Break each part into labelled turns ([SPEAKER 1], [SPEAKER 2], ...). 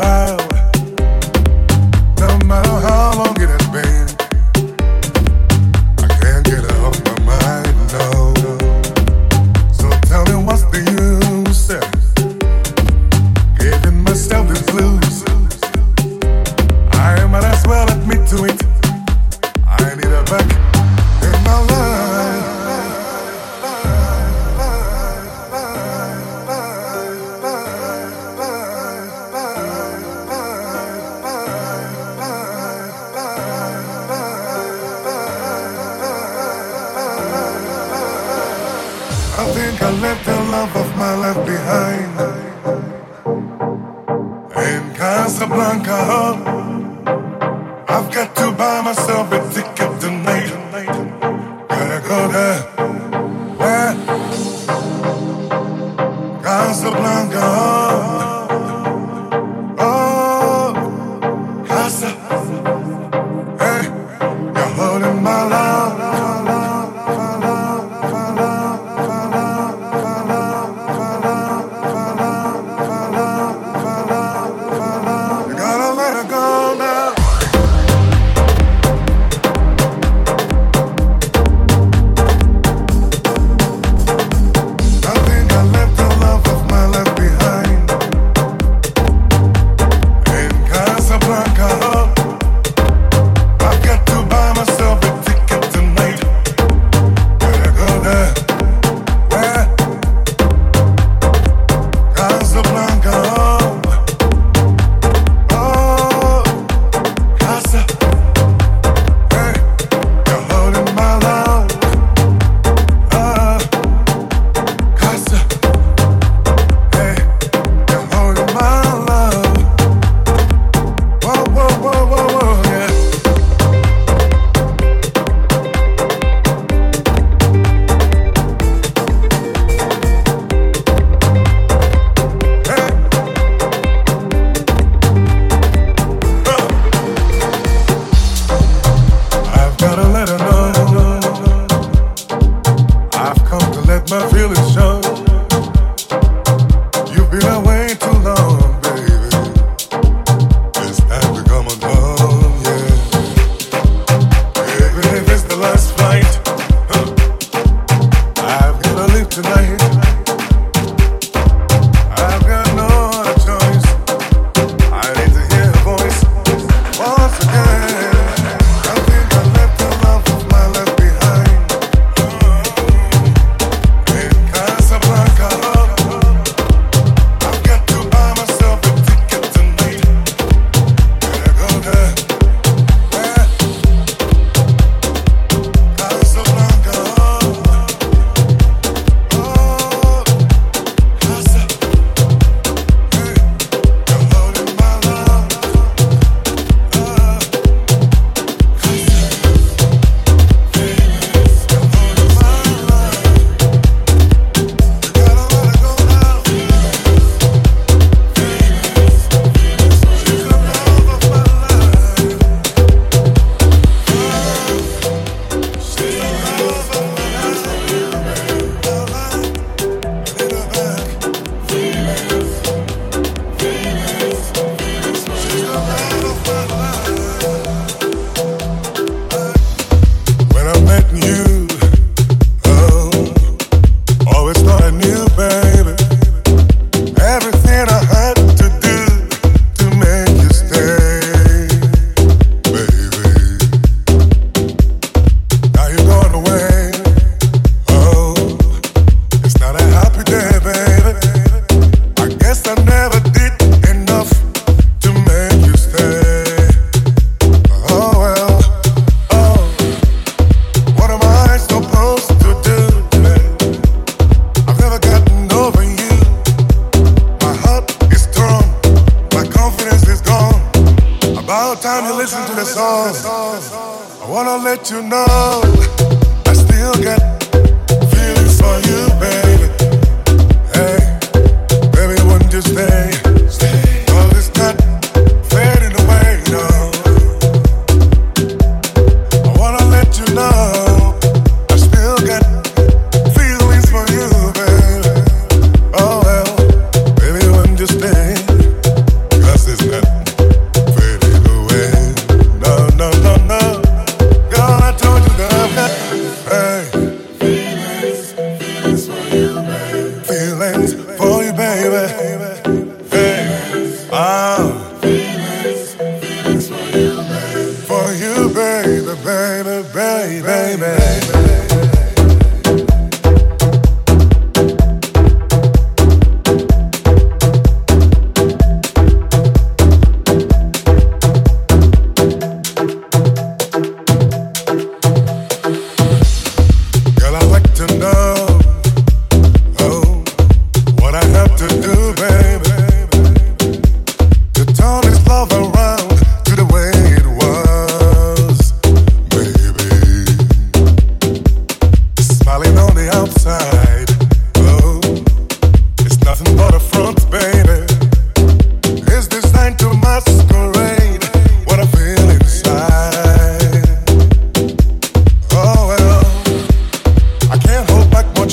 [SPEAKER 1] incredible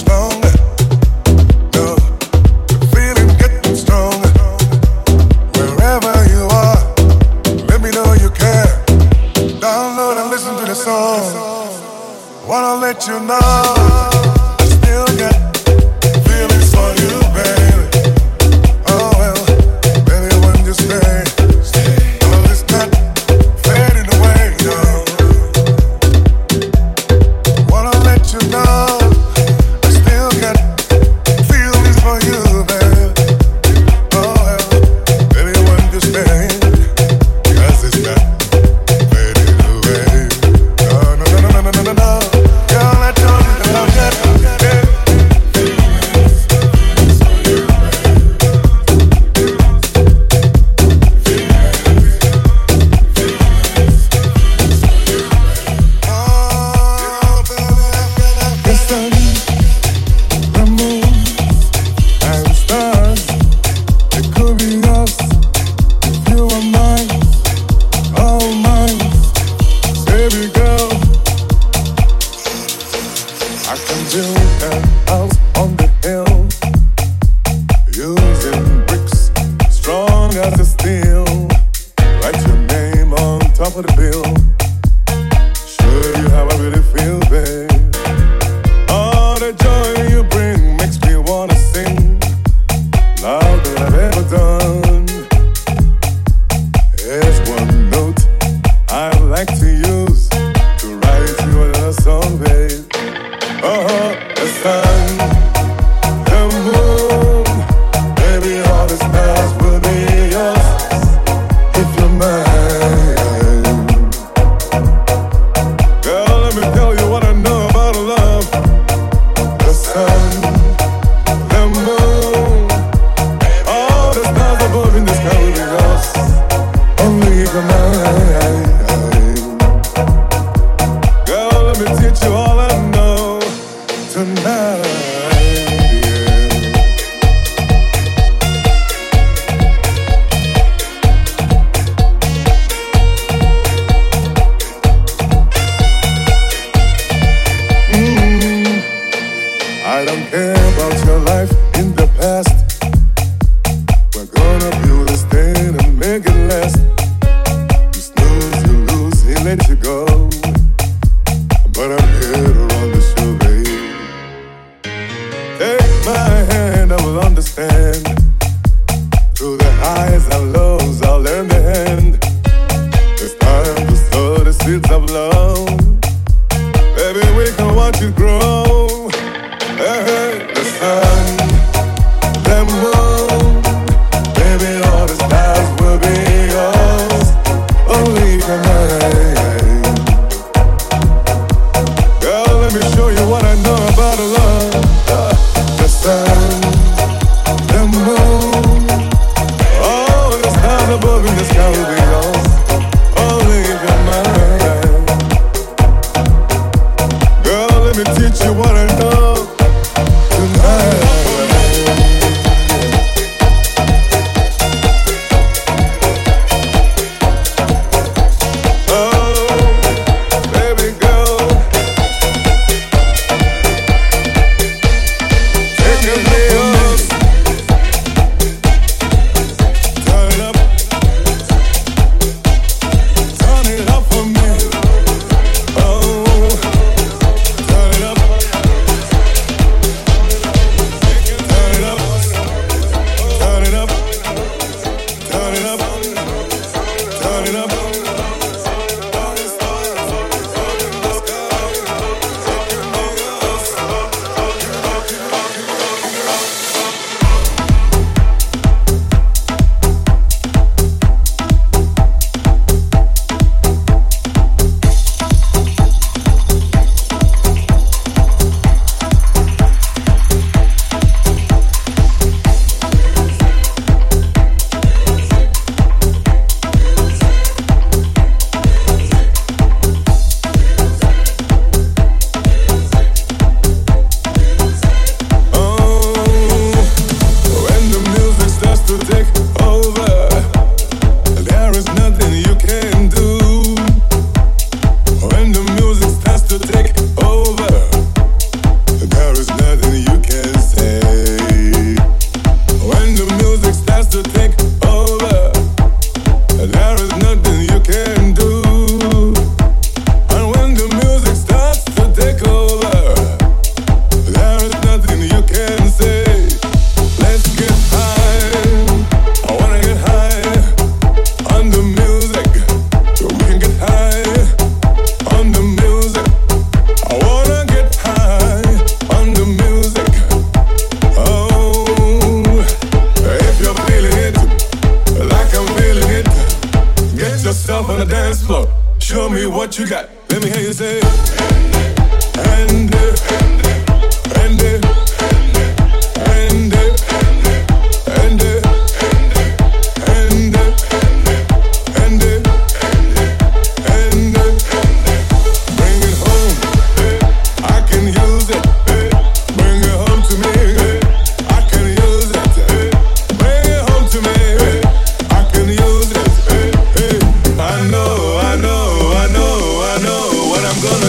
[SPEAKER 1] hold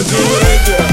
[SPEAKER 1] do it.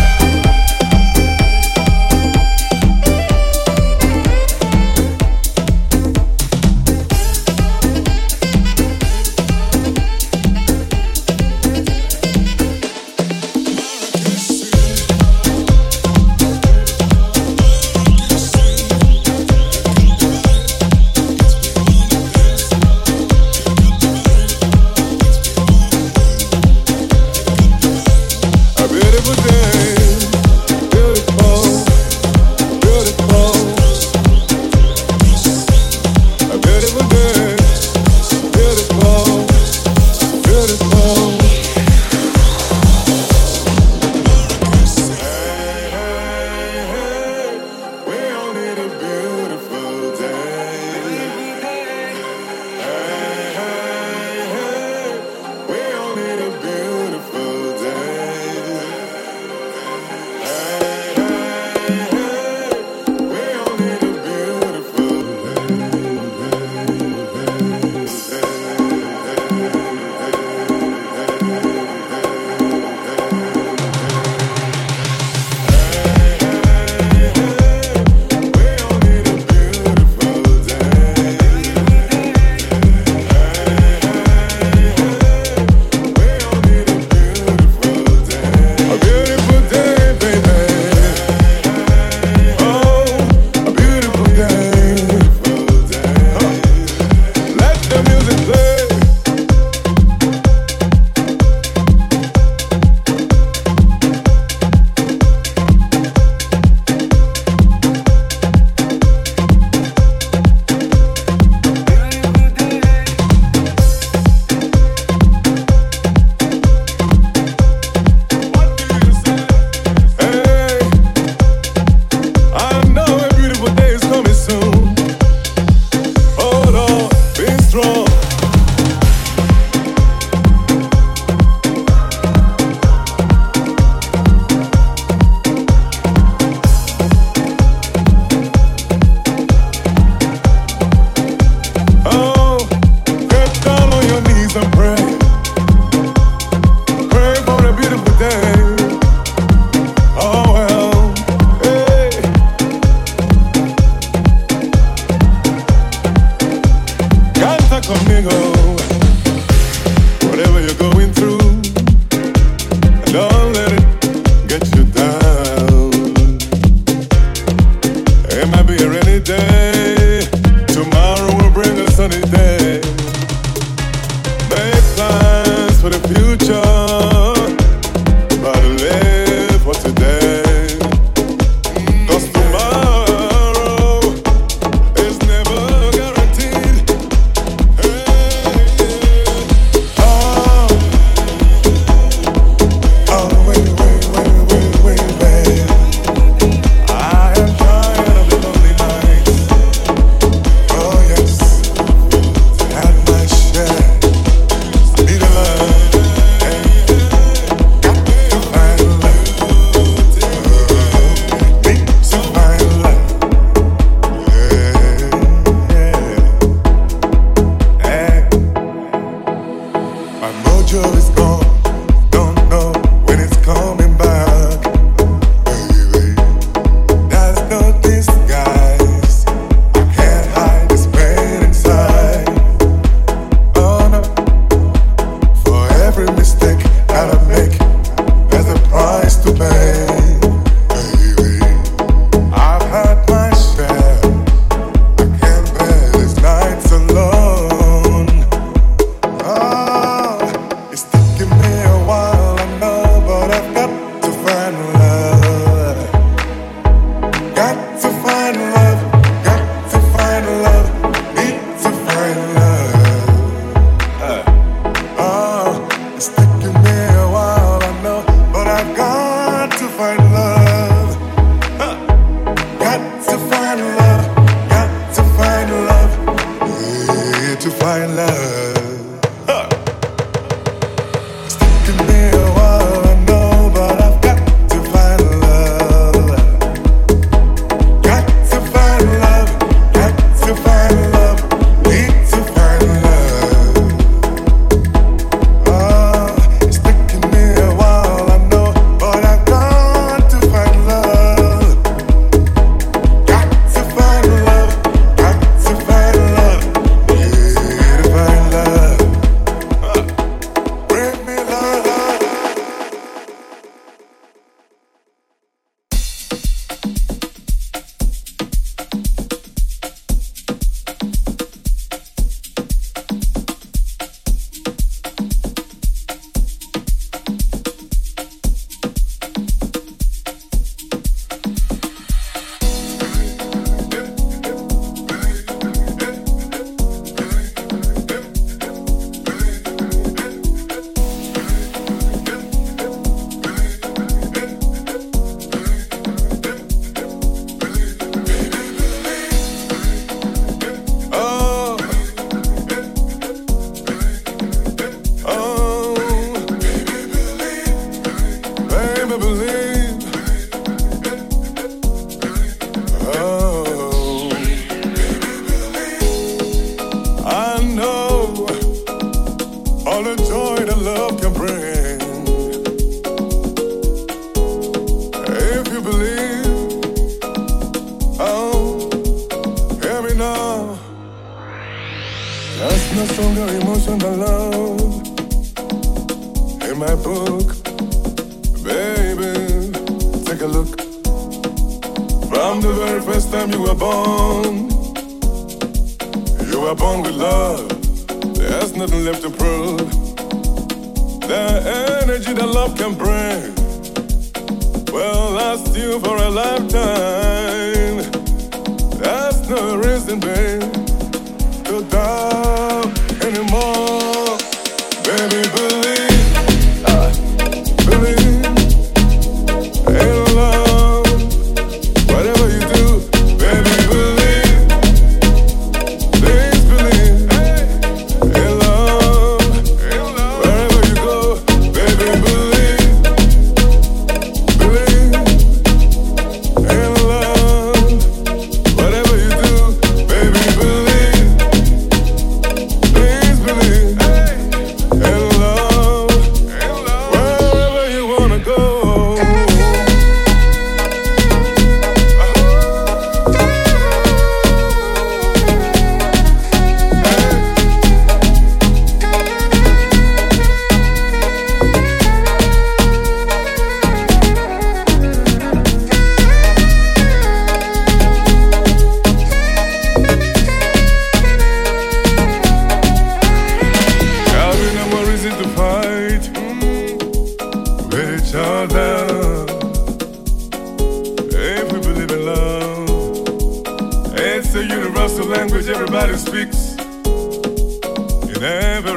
[SPEAKER 1] all the joy that love can bring.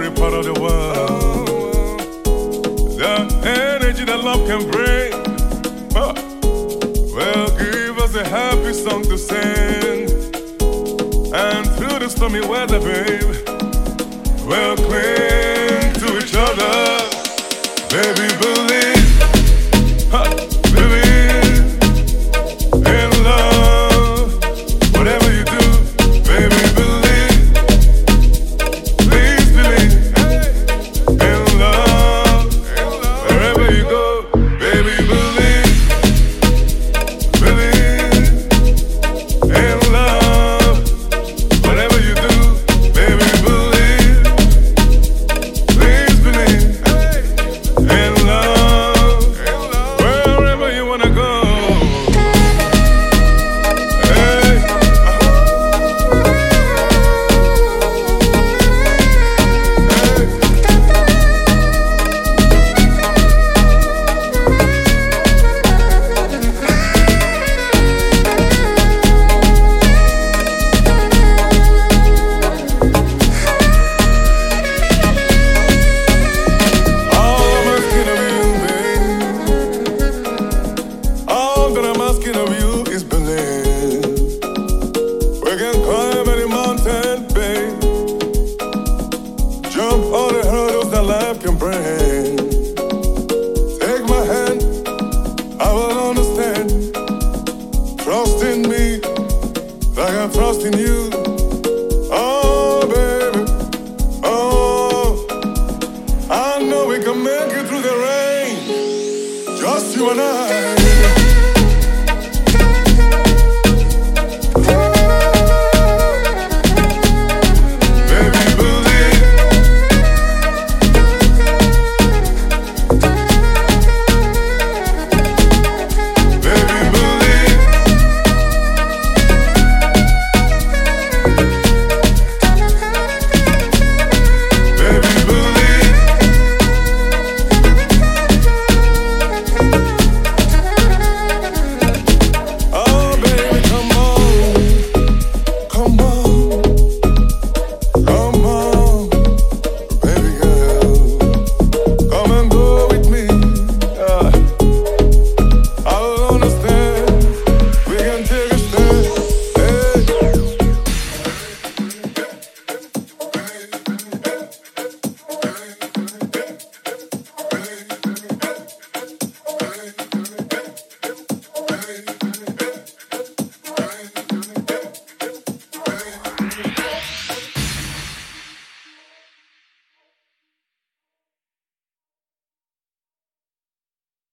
[SPEAKER 1] every part of the world. The energy that love can bring. will Well, give us a happy song to sing. And through the stormy weather, babe, we'll clear.